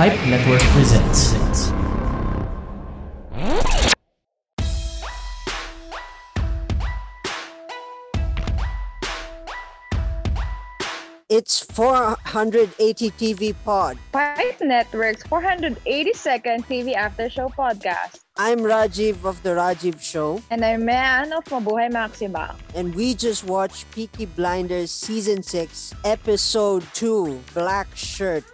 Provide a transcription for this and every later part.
Hype Network presents. It's 480 TV Pod. Pipe Network's 482nd TV After Show podcast. I'm Rajiv of The Rajiv Show, And I'm Man of Mabuhay Maxima. and we just watched Peaky Blinders Season 6, Episode 2, Black Shirt.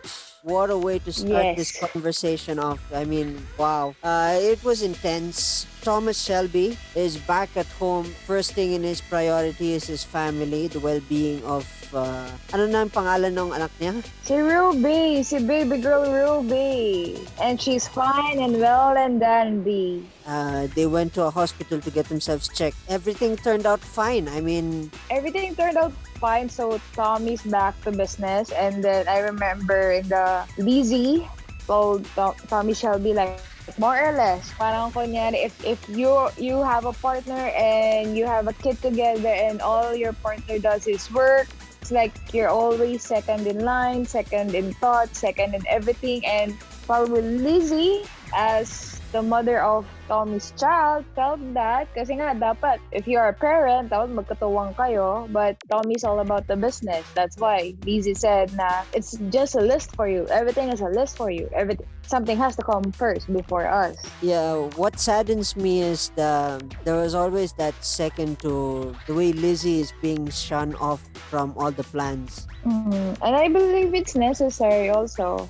What a way to start this conversation off. I mean, wow. Uh, it was intense. Thomas Shelby is back at home. First thing in his priority is his family, the well-being of... Uh, ano na ang pangalan ng anak niya? Si Ruby, si baby girl Ruby. And she's fine and well and dandy. Uh, they went to a hospital to get themselves checked. Everything turned out fine. I mean, Everything turned out fine, so Tommy's back to business. And then I remember in the Lizzie told To- Tommy Shelby like more or less parang kunyari if if you you have a partner and you have a kid together and all your partner does is work it's like you're always second in line second in thought second in everything and probably Lizzie as the mother of Tommy's child. Felt that kasi nga dapat if you're a parent dapat magkatuwang kayo but Tommy's all about the business. That's why Lizzie said na it's just a list for you. Everything is a list for you. Everything something has to come first before us. Yeah, what saddens me is the there was always that second to the way Lizzie is being shunned off from all the plans. Mhm. and I believe it's necessary also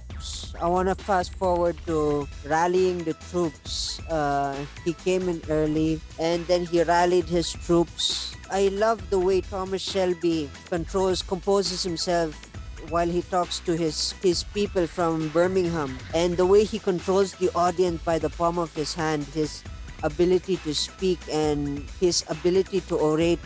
I want to fast forward to rallying the troops. Uh, he came in early and then he rallied his troops. I love the way Thomas Shelby controls, composes himself while he talks to his his people from Birmingham and the way he controls the audience by the palm of his hand his ability to speak and his ability to orate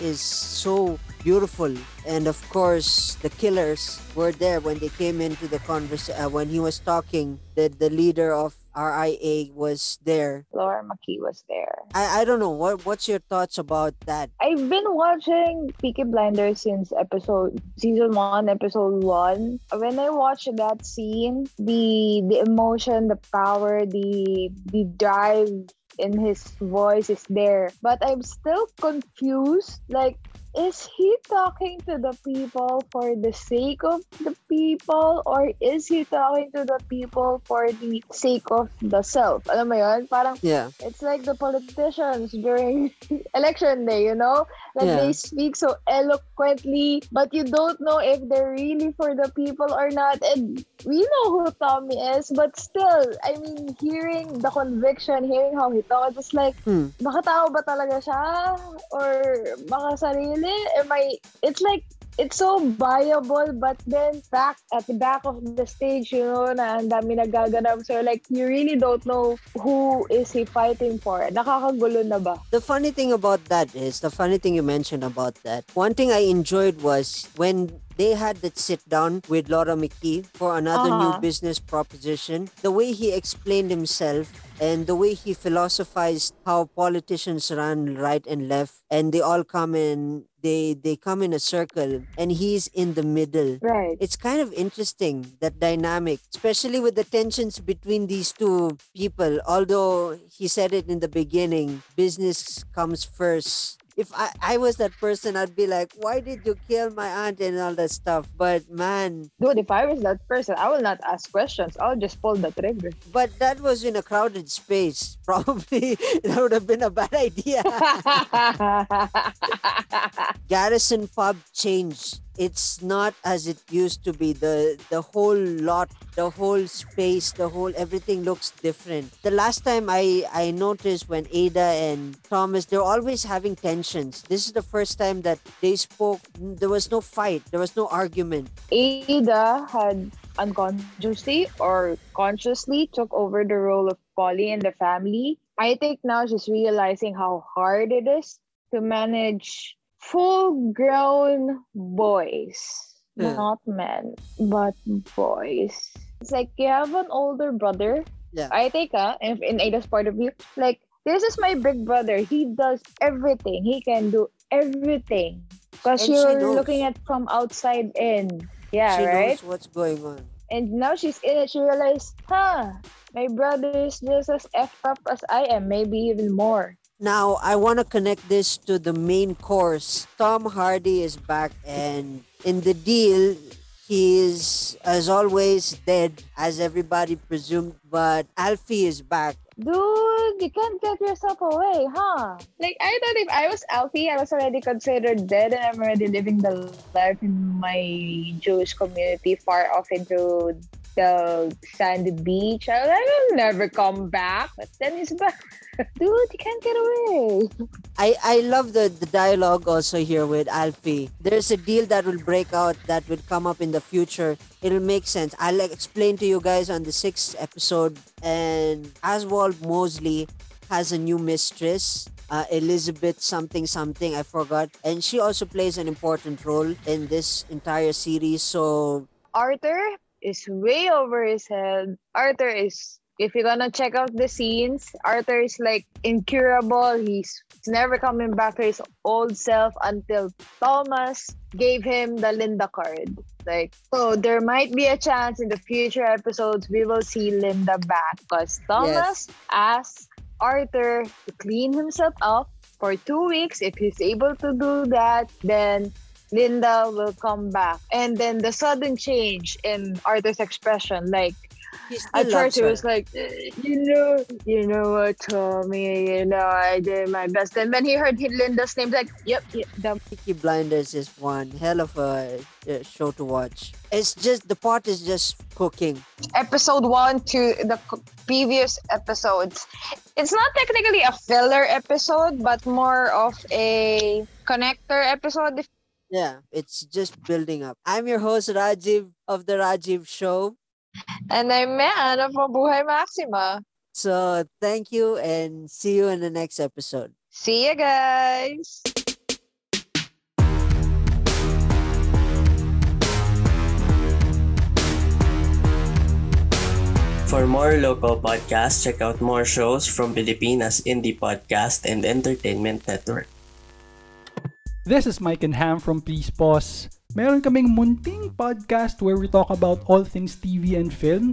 is so beautiful. And of course the killers were there when they came into the convers uh, when he was talking the the leader of RIA was there Laura McKee was there I, I don't know what what's your thoughts about that I've been watching Peaky Blinders since episode season one, episode one. When I watched that scene, the the emotion, the power, the the drive in his voice is there. But I'm still confused. Like, is he talking to the people for the sake of the people, or is he talking to the people for the sake of the self? Alam mo yun? Parang yeah it's like the politicians during election day, you know? Like Yeah. they speak so eloquently, but you don't know if they're really for the people or not. And we know who Tommy is, but still, I mean, hearing the conviction, hearing how he talks, it's like, Hmm. baka tao ba talaga siya? Or baka sarili? Am I, it's like, it's so viable but then back at the back of the stage you know na ang dami nagaganap so like you really don't know who is he fighting for nakakagulo na ba The funny thing about that is the funny thing you mentioned about that. One thing I enjoyed was when they had that sit down with Laura McKee for another new Uh-huh. business proposition. The way he explained himself and the way he philosophized how politicians run right and left and they all come in they they come in a circle and he's in the middle right it's kind of interesting that dynamic especially with the tensions between these two people although he said it in the beginning business comes first if I, I was that person i'd be like why did you kill my aunt? and all that stuff. But man. Dude if I was that person I will not ask questions. I'll just pull the trigger. But that was in a crowded space probably. That would have been a bad idea. Garrison pub changed it's not as it used to be. The the whole lot the whole space the whole everything looks different. The last time i i noticed when ada and thomas they're always having tensions. This is the first time that they spoke. There was no fight. There was no argument. Ada had unconsciously or consciously took over the role of Polly in the family. I think now she's realizing how hard it is to manage full grown boys, Yeah. not men, but boys. It's like you have an older brother. Yeah. I think, uh, in, in Ada's point of view, like, this is my big brother. He does everything. He can do everything. Because you're looking at from outside in. Yeah, she right? knows what's going on And now she's in it. She realized, huh, my brother is just as effed up as I am, maybe even more. Now, I want to connect this to the main course. Tom Hardy is back, and in the deal, he is, as always, dead, as everybody presumed, but Alfie is back. Dude, you can't get yourself away, huh? Like, I thought if I was Alfie, I was already considered dead and I'm already living the life in my Jewish community far off into the sandy beach. I will never come back. But then he's back. Dude, you can't get away. I, I love the, the dialogue also here with Alfie. There's a deal that will break out that will come up in the future. It'll make sense. I'll explain to you guys on the sixth episode. And Oswald Mosley has a new mistress. Uh, Elizabeth something something I forgot and she also plays an important role in this entire series so Arthur is way over his head. Arthur is if you're gonna check out the scenes, Arthur is like incurable. He's, never coming back to his old self until Thomas gave him the Linda card. Like, so there might be a chance in the future episodes we will see Linda back because Thomas yes. asked Arthur to clean himself up for two weeks. If he's able to do that, then Linda will come back. And then the sudden change in Arthur's expression, like at first he was like, you know, you know what, Tommy, you know, I did my best. And when he heard Linda's name, like, yep, yep. The Peaky Blinders is one hell of a uh, show to watch. It's just the pot is just cooking. Episode one to the previous episodes. It's not technically a filler episode, but more of a connector episode. Yeah, it's just building up. I'm your host, Rajiv of The Rajiv Show. And I'm Mean of Mabuhay Maxima. So thank you and see you in the next episode. See you guys. For more local podcasts, check out more shows from Filipinas Indie Podcast and Entertainment Network. This is Mike and Ham from Please Pause. Meron kaming munting podcast where we talk about all things TV and film